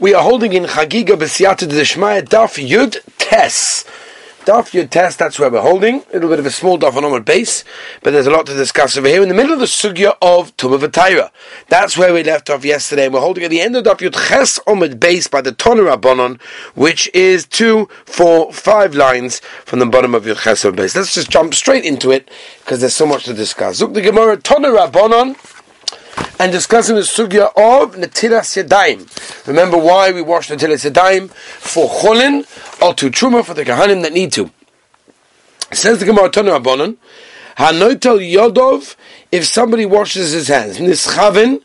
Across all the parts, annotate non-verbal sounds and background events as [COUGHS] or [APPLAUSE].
We are holding in Chagiga B'siyata D'Shmaya Daf Yud Tes. Daf Yud Tes, that's where we're holding. A little bit of a small Daf on our base, but there's a lot to discuss over here. In the middle of the Sugya of Tumah That's where we left off yesterday, and we're holding at the end of Daf Yud Ches Omid base by the Toner Rabbanon, which is two, four, five lines from the bottom of Yud Ches Omid base. Let's just jump straight into it, because there's so much to discuss. Zuk the Gemara, Toner Rabbanon, and discussing the sugya of Natilas Yadayim. Remember why we wash Natilas Yadayim? For Cholin or to Truma for the Kahanim that need to. Says the Gemara Tanu Rabbanon, Hanoitel Yodov, if somebody washes his hands, Nischaven,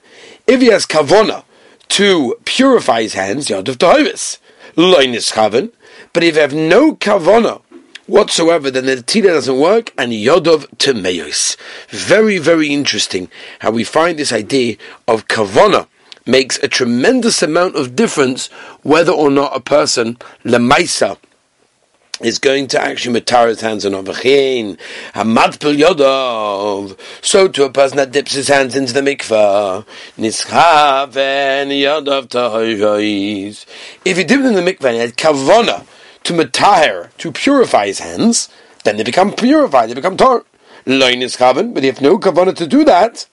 if he has Kavona to purify his hands, Yodov Tohovis. Loy Nischaven, but if you have no Kavona whatsoever, then the tila doesn't work, and yodov temeos. Very, very interesting how we find this idea of kavana makes a tremendous amount of difference whether or not a person lemaisa is going to actually matar his hands on avachin, hamadpil yodov. So to a person that dips his hands into the mikvah, nischaven yodov tahoyis. If he dipped in the mikvah and he had kavana to matahir, to purify his hands, then they become purified, they become tar. Loin is kavan, but if no kavanah to do that,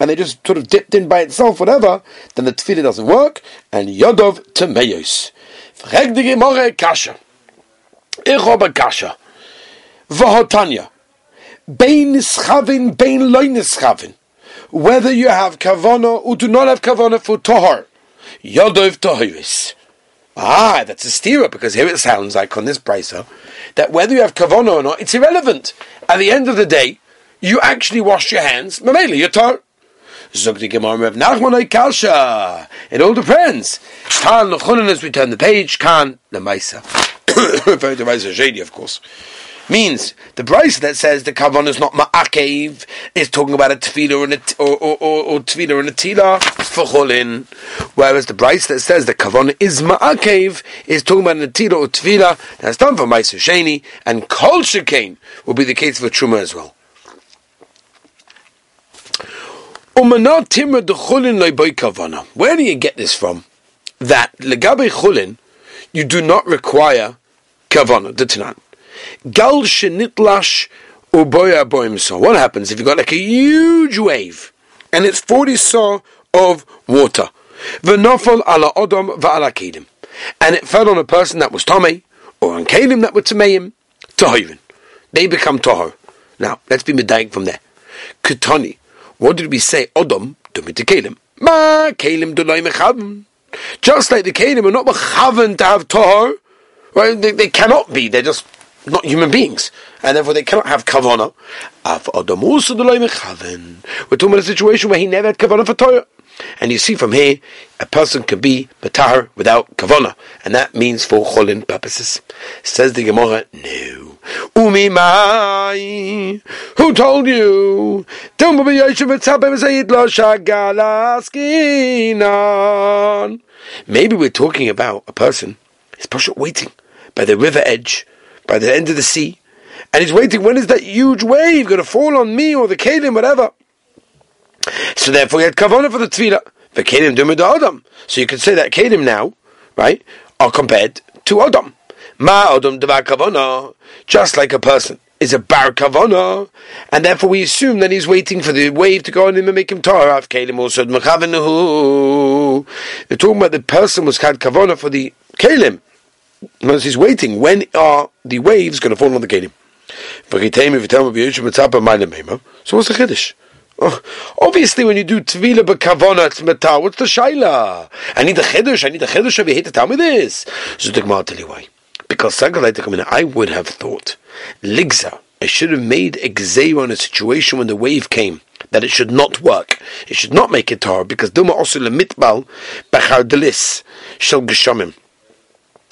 and they just sort of dipped in by itself, whatever, then the tefillah doesn't work, and yodov temeyos. Frag Gemara kasha. Ichoba kasha. Vahotanya. Bein nischavin, bein loin nischavin. Whether you have kavana or do not have kavana for tohar. Yodov tohiris. Ah, that's a stira because here it sounds like on this brisa that whether you have kavana or not, it's irrelevant. At the end of the day, you actually wash your hands. Mamela, you're tar. It all depends. Kan as we turn the page, kan the maisa. [COUGHS] Referring to of course means the Bryce that says the kavan is not ma'akev is talking about a tefillah and a or or, or, or tefillah and a tila for cholin, whereas the Bryce that says the kavan is ma'akev is talking about a tila or tefillah that's done for Ma'aser Sheni and kol shekain will be the case for truma as well. Where do you get this from? That legabe chulin, you do not require kavana, the. Gal shenitlash uboya boim so. What happens if you've got like a huge wave and it's 40 saw of water? V'nofal ala odom v'ala kedim. And it fell on a person that was Tomei, or on Kalim that were Tameim, Tohirin. They become Tohor. Now, let's be medayik from there. Ketoni. What did we say? Odom, dumit Kalim. Ma, Kalim dunay mechavim. Just like the Kalim are not mechaven to have Tohor, right? They, they cannot be. They're just not human beings, and therefore they cannot have kavana. We're talking about a situation where he never had kavana for Torah. And you see from here, a person can be batahar without kavana, and that means for cholin purposes. Says the Gemara, no. Umi mai, who told you? Maybe we're talking about a person, he's probably waiting by the river edge, by the end of the sea, and he's waiting. When is that huge wave going to fall on me or the kelim, whatever? So therefore, he had kavana for the tefillah. The kelim dumid adam. So you could say that kelim now, right, are compared to adam. Ma adam devar kavana, just like a person is a bar kavana, and therefore we assume that he's waiting for the wave to go on him and make him tar. Kelim also They're talking about the person was had kavana for the kelim. Notice he's waiting. When are the waves going to fall on the kelim? So what's the chiddush? Oh, obviously, when you do tvila b'kavona it's metal. What's the shaila? I need a chiddush. I need a chiddush. You hate to tell me this? So the Gemara tell you why. Because I would have thought ligza. I should have made a gzeir on a situation when the wave came that it should not work. It should not make it tar because duma also lemitbal b'char shel geshamim.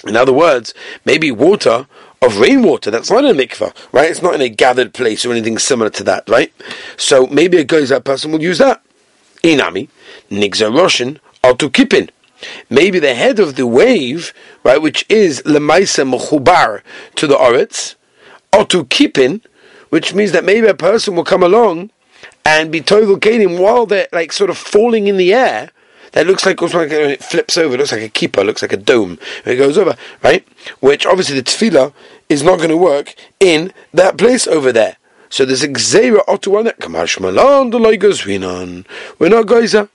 In other words, maybe water of rainwater that's not in a mikvah, right? It's not in a gathered place or anything similar to that, right? So maybe a that person will use that. Inami, nigza roshin, altu kipin. Maybe the head of the wave, right, which is lemaisa mechubar to the oretz, altu kipin, which means that maybe a person will come along and be kalim while they're like sort of falling in the air that looks like, like it flips over, it looks like a keeper, looks like a dome. It goes over, right? Which obviously the tefillah is not going to work in that place over there. So there's a gzeira otu on it. We're not geyser,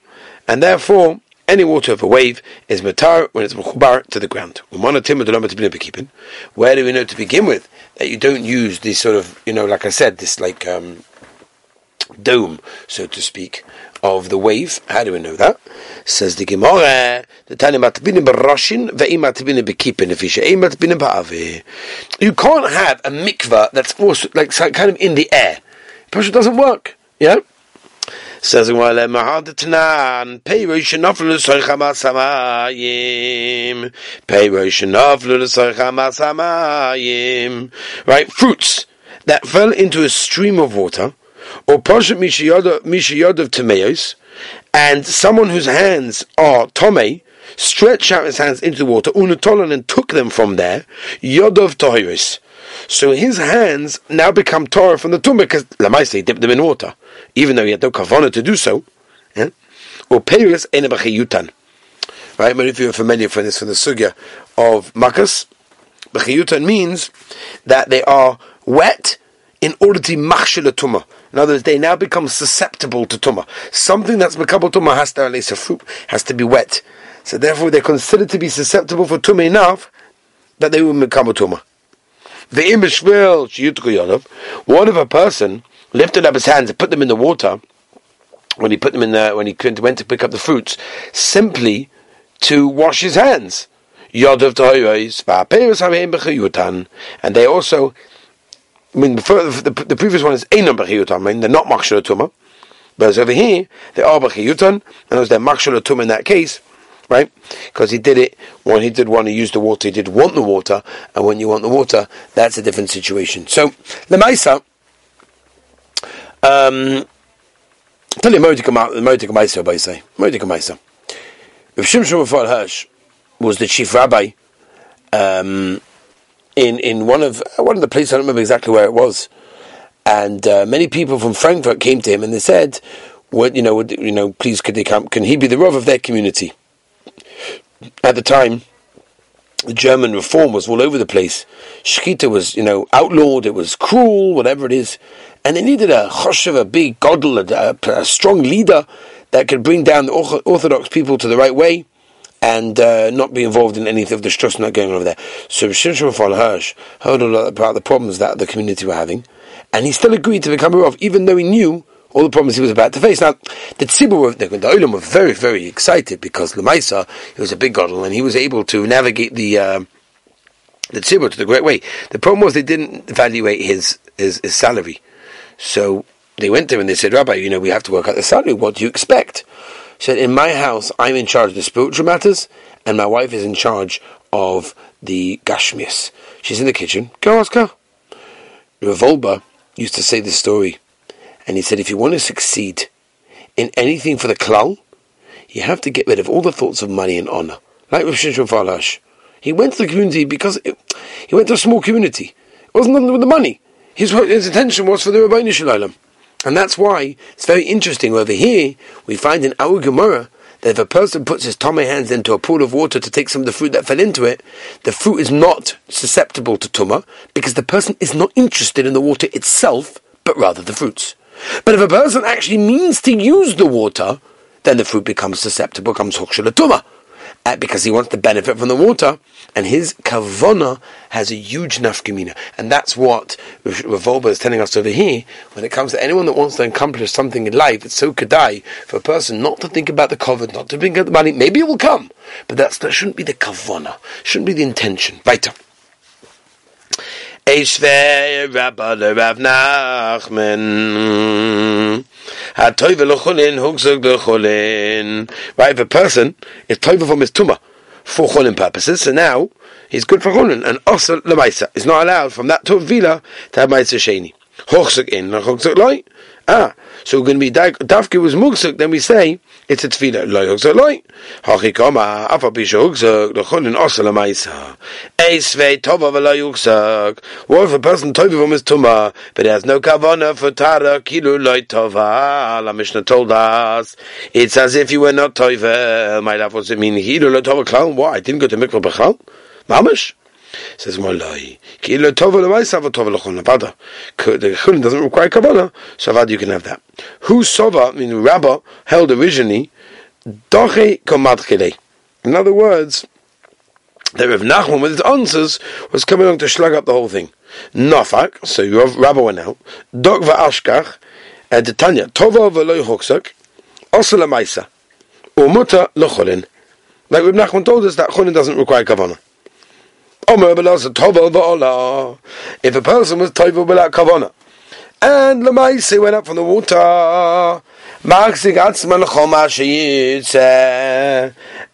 and therefore any water of a wave is matar when it's mechubar to the ground. Where do we know to begin with that you don't use this sort of, you know, like I said, this like um, dome, so to speak, of the wave. How do we know that? Says the Gemara, the Tanya matbinim baroshin ve'im matbinim bekipin nefisha, ein matbinim ba'aveh. You can't have a mikvah that's also like kind of in the air. It doesn't work. Yeah? Says the Gemara, mahadetnan, pei rosh naflu l'soicha masamayim, pei rosh l'soicha masamayim. Right, fruits that fell into a stream of water, or Pashat Mishayod of Tameos, and someone whose hands are Tomei, stretched out his hands into the water, Unatolan, and took them from there, Yodov Tohiris. So his hands now become Torah from the tomb because Lamaisa dipped them in water, even though he had no kavana to do so. Yeah? Or. Right, many of you are familiar for this from the sugya of Makas. Bachiyutan means that they are wet in order to machshel tumah. In other words, they now become susceptible to tumah. Something that's makabel tumah has to, at fruit, has to be wet. So therefore, they're considered to be susceptible for tumah enough that they will become a tumah. The image will one of a person lifted up his hands and put them in the water when he put them in the when he went to pick up the fruits, simply to wash his hands. And they also I mean, the, the, the previous one is Einam Bechiyutan, I mean, they're not Machshel Tumah. But over here, they are Bechiyutan, and as they're Machshel Tumah in that case, right? Because he did it when he did want to use the water, he did want the water, and when you want the water, that's a different situation. So, Lemaisa, um, tell you Modik Maisa, by say, Modik Maisa. If Shimshon Hirsch was the chief rabbi, um, in in one of one of the places I don't remember exactly where it was, and uh, many people from Frankfurt came to him and they said, "What you know? Would, you know, please could they come? Can he be the rov of their community?" At the time, the German reform was all over the place. Shkita was, you know, outlawed. It was cruel, whatever it is, and they needed a choshev, a big godel, a, a strong leader that could bring down the Orthodox people to the right way and uh, not be involved in any of the stress not going on over there. So Shimshon Raphael Hirsch heard a lot about the problems that the community were having, and he still agreed to become a Rav, even though he knew all the problems he was about to face. Now, the Tzibur, the, the Olam were very, very excited because Lemaisa, he was a big godel, and he was able to navigate the uh, the Tzibur to the great way. The problem was they didn't evaluate his, his, his salary. So they went to him and they said, Rabbi, you know, we have to work out the salary. What do you expect? Said, In my house, I'm in charge of the spiritual matters, and my wife is in charge of the gashmias. She's in the kitchen. Go ask her. Reb Wolbe used to say this story, and he said, If you want to succeed in anything for the klal, you have to get rid of all the thoughts of money and honor. Like with Shimshon. He went to the community because it, he went to a small community. It wasn't nothing with the money. His, his intention was for the Rabbi Shalom. And that's why it's very interesting over here we find in our Gemara that if a person puts his tummy hands into a pool of water to take some of the fruit that fell into it, the fruit is not susceptible to tumah because the person is not interested in the water itself, but rather the fruits. But if a person actually means to use the water, then the fruit becomes susceptible, becomes hukshal tumah uh, because he wants to benefit from the water, and his kavona has a huge nafkamina, and that's what Reb Wolbe is telling us over here. When it comes to anyone that wants to accomplish something in life, it's so kedai for a person not to think about the covet, not to think about the money. Maybe it will come, but that's that shouldn't be the kavona, shouldn't be the intention. Weiter. Rabba Rav Nachman. Right, if a person is toiva from his tumah for cholin purposes, so now he's good for cholin, and also lemaisa is not allowed from that to vila to have ma'isa sheni. Hochzuk in, hochzuk loy, Ah, so we're going to be dafke was mugsuk. Then we say it's a tefillah. Lo yugzak loy. Hachi kama afa bisha ugzak lechunin osel amaisa. Eisvei tova v'lo yugzak. What if a person tova from his tuma, but he has no kavana for tara kilu loy tova? La Mishnah told us it's as if you were not tova. My love, what's it mean? Kilu loy tova klal. Why? I didn't go to mikvah b'chal. Mamish. Says Molai. Ki lo tova lemaisa ava tova lechon avada. The chulin doesn't require kavana, so avada you can have that. Who sova, I mean Rabbah, held originally, doche komadchile. In other words, that Rav Nachman with his answers was coming along to slug up the whole thing. Nafak, so Rabbah went out. Dok va'ashkach, and Tanya, tova v'loy choksak, also lemaisa, umuta lecholin. Like Rav Nachman told us that chulin doesn't require kavana. If a person was tovel without kavana, and Lamaisi went up from the water,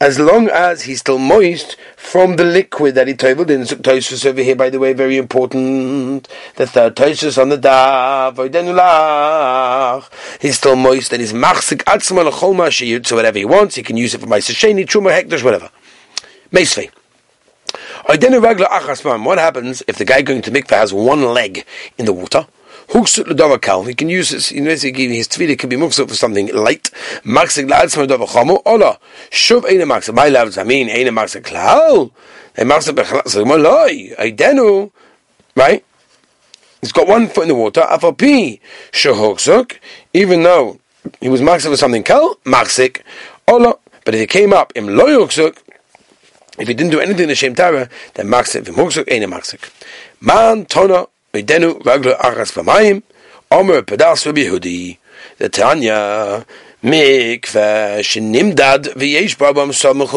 as long as he's still moist from the liquid that he toveled in. Tosus over here, by the way, very important. The third tosus on the dav, he's still moist and he's machzik atzma l'chol ma'ashiyut, so whatever he wants, he can use it for my sasheni, truma, hekdash, whatever. Meisvei. What happens if the guy going to mikveh has one leg in the water? He can use his, you know, his tefillah can be moved for something light. Maxik la'atzma dava chamo, ola, shuv eine maxik, my loves, I mean, eine maxik klal, a maxik bechlal, maloi, aidenu, right? He's got one foot in the water, afapi, shahoksuk, even though he was maxik for something kal, maxik, ola, but if he came up, im loyoksuk, if he didn't do anything in the Shem Tara, then Maksik v'Muksuk ain't a Maksik. Man Tona Idenu Ragla Achas V'Mayim Omer Pedas V'Bihudi The Tanya mikveh shenimdad v'yesh barbam samach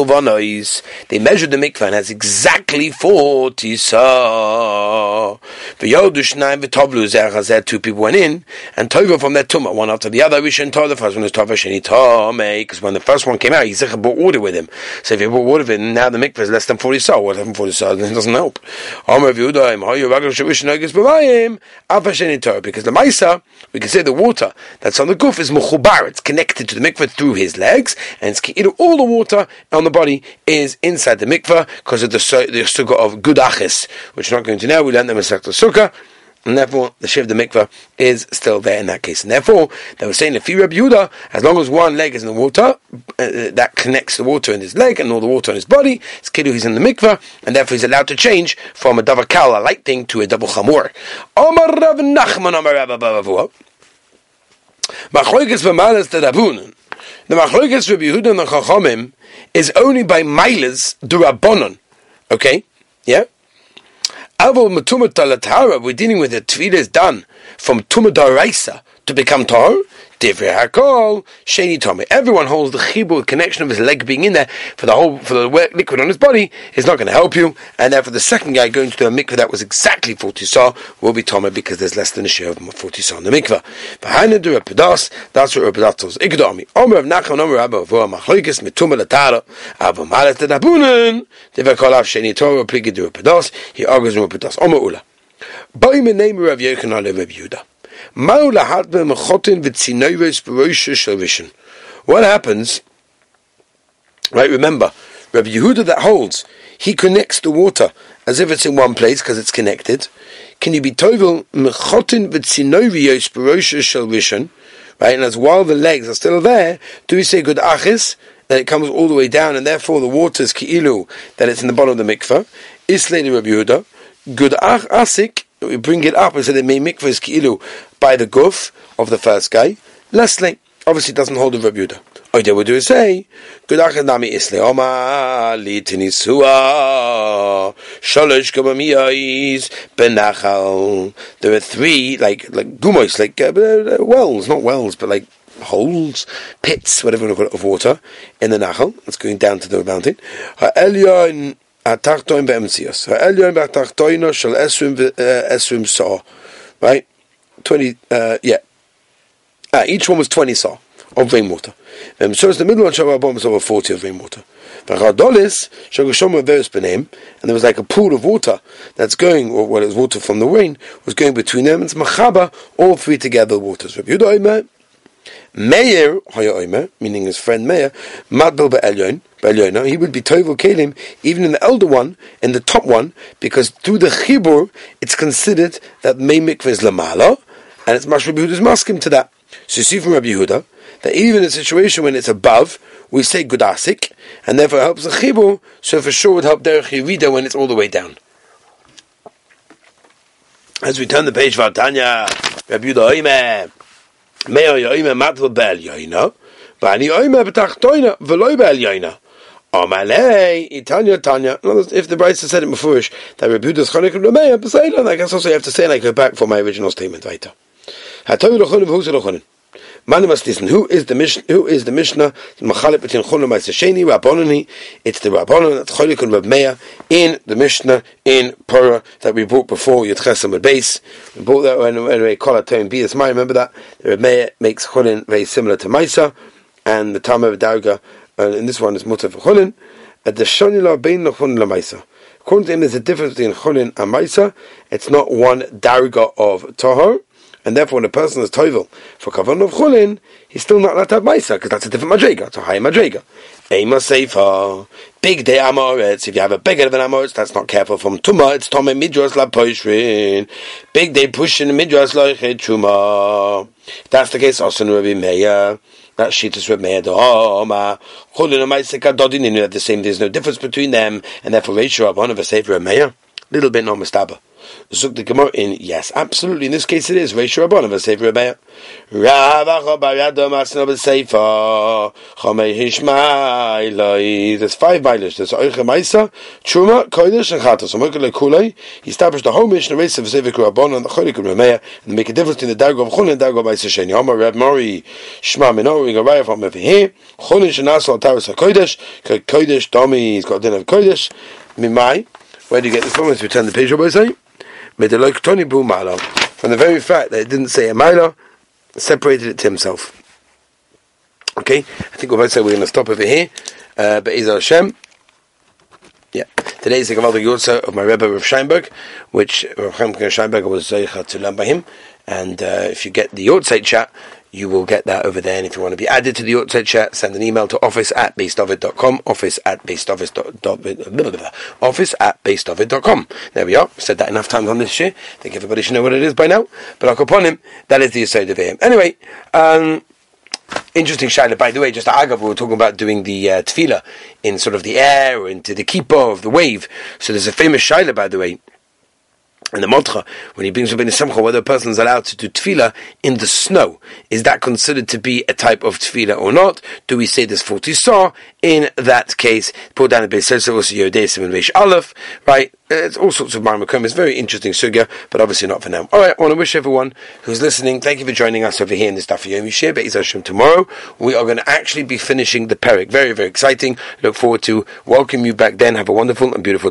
They measured the mikveh and has exactly forty sa. V'yodu shnayim v'tovlu zeh Two people went in and tova from that tumah one after the other. We shouldn't tell the first one is tova sheni because when the first one came out, he said brought water with him. So if he brought water with him, now the mikveh is less than forty sa. What happened forty sa? [LAUGHS] It doesn't help. Omer v'yudaim hayu ragel shavish nagis b'mayim alpha sheni tova because the ma'isa we can say the water that's on the goof is muchubar. It's connected connected to the mikveh through his legs, and all the water on the body is inside the mikveh because of the, the sukkah of gudachis, which we're not going to now. We learned them in Sekta Sukkah. And therefore, the shiv the mikveh is still there in that case. And therefore, they were saying if you Reb Yehuda, as long as one leg is in the water, uh, that connects the water in his leg and all the water in his body, it's kiddu he's in the mikveh, and therefore he's allowed to change from a davar kal, a light thing, to a double chamor. Machloikes v'malas the. The Machloikes Rabbi Yehuda and the Chachomim is only by milas durabonon. Okay? Yeah? Avol matumat we're dealing with the tefillah is done from tumadaraisa to become tahor. Divrei Hakol, Sheni Tommy. Everyone holds the chibur connection of his leg being in there for the whole for the liquid on his body is not going to help you, and therefore the second guy going to do a mikveh that was exactly forty saw will be Tommy because there's less than a share of forty saw in the mikveh. Behind the pedas, that's what pedas tells. Ikdomi. Omer of Nachman Omer Abba Vua Machloikis Mituma Latara Abba Malet Dabunen Divrei Kol Av Sheni Torah Pligi Du pedas. He argues with pedas. Omer Ula. By the name of Rav Yochanan Rav Yehuda. What happens, right, remember, Rabbi Yehuda that holds, he connects the water as if it's in one place because it's connected. Can you be tovel mechotin v'tzinovios barosha shalvishan, right? And as while the legs are still there, do we say good achis that it comes all the way down, and therefore the water is ki'ilu that it's in the bottom of the mikveh? Islay Rabbi Yehuda, good ach asik we bring it up and say they may mikvahs ki'ilu by the guf of the first guy. Lastly, obviously it doesn't hold the Rabbi Oh, they would do is say, Good achanami isle oma li tinisua shalosh gamamiyais benachal. There are three like like gumos, like uh, uh, wells, not wells, but like holes, pits, whatever you want to call it, of water in the nachal. It's going down to the mountain. התחתון באמציוס. העליון והתחתונו של עשרים עשרים saw. Right? 20, uh, yeah. Ah, each one was 20 saw of rainwater. Um, so it's the middle one, Shabbat was over 40 of rainwater. V'chadolis shogashom veris b'neim, and there was like a pool of water that's going, or well, it was water from the rain, was going between them. It's machaba, all three together waters. Rabbi Yehuda Meir Haya meaning his friend Meir, Madbel Be'elyon, Be'elyona, he would be Tovel Kalim, even in the elder one, in the top one, because through the Chibur, it's considered that Mei Mikveh is Lamala, and it's Mash Rabbi Yehuda's maskim to that. So you see from Rabbi Yehuda, that even in a situation when it's above, we say Gudasik, and therefore it helps the Chibur, so for sure it would help Derech Yerida when it's all the way down. As we turn the page, Vatanya, Rabbi Yehuda Oimeh, Meir yoime matvel v'ani yoime b'tachtoina v'loi bel yoina. Amalei, Itanya Tanya. If the Brisa said it before, that Chonik and Rameya, Poseidon, I guess also you have to say, and I go back for my original statement, weiter. Hatoy Lochonim, who's Lochonim? Must listen. Who is the Mishnah? Who is the Mishnah? Machalip between Chulun and Sheni Rabbonani. It's the Rabbonon that Cholik and Meir in the Mishnah in Pura that we brought before Yud Chesam base. We brought that when, when we call it Tone B. It's remember that the Meir makes Chulin very similar to Maisa, and the Tam of Dauga, and in this one is Mutter for Chulin. At the Shonila Bein Lachun Lamaisa. According to him, there's a difference between Chulin and Maisa. It's not one Darga of Tahor and therefore, when a person is toivel for kavan of chulin, he's still not allowed to have ma'isa because that's a different madrega. It's a higher madrega. Ema big day amoritz. If you have a bigger of an amoritz, that's not careful from tuma. It's tome midras la poishrin. Big day pushing midras la chuma. That's the case. Also, in Rabbi Meir. That shittus Rabbi Meir. Oh. You the same. There's no difference between them, and therefore Rachel one of a savior Meir. Little bit no mistaba. Zuk the Gemara in yes, absolutely. In this case, it is Reish Rabban of a Sefer Rebbeinu. Ravacha Bariyado Masno b'Seifa Chomei Hishmailoi. There's five mileage. There's Oicha Maisa, Truma, Kodesh, and Chatos. Amokele Kulei. He established the whole mission of Reish of Sefer Rabban and the Cholik of Remeya and make a difference between the Dargo of Chulin and Dargo of Maisa Sheni. Omar Reb Mori Shma Minor. We go from over here. Chulin Shenasal Tavis HaKodesh. Kodesh Domi. He's got a din of Kodesh. Mimai. Where do you get this from? Let's return the page. What say? From the very fact that it didn't say a mila, separated it to himself. Okay, I think we're say we're going to stop over here. Uh, but Izar Hashem. Yeah. Today is the Gavaldi Yotza of my Rebbe Rav Scheinberg, which Rav Scheinberg was Zeicha to learn by him. And uh, if you get the Yortzeit chat, you will get that over there. And if you want to be added to the Yortzeit chat, send an email to office at basedovid.com, office at basedovid.com, office at basedovid.com. There we are. Said that enough times on this show. I think everybody should know what it is by now. But I'll upon him, that is the Yisod of him. Anyway, um, interesting shaila. By the way, just agav, we were talking about doing the uh, tefillah in sort of the air into the kippah of the wave. So there's a famous shaila, by the way, and the Mordechai, when he brings Rabbeinu Simcha, whether a person is allowed to do tefillah in the snow, is that considered to be a type of tefillah or not? Do we say this 40 saw? In that case, put down the base also Yodei Simon Reish Aleph, right? Uh, it's all sorts of Marmakum. It's very interesting sugya, but obviously not for now. All right, I want to wish everyone who's listening, thank you for joining us over here in this Daf Yomi shiur. Be'ez Hashem tomorrow, we are going to actually be finishing the Perik. Very, very exciting. Look forward to welcoming you back then. Have a wonderful and beautiful day.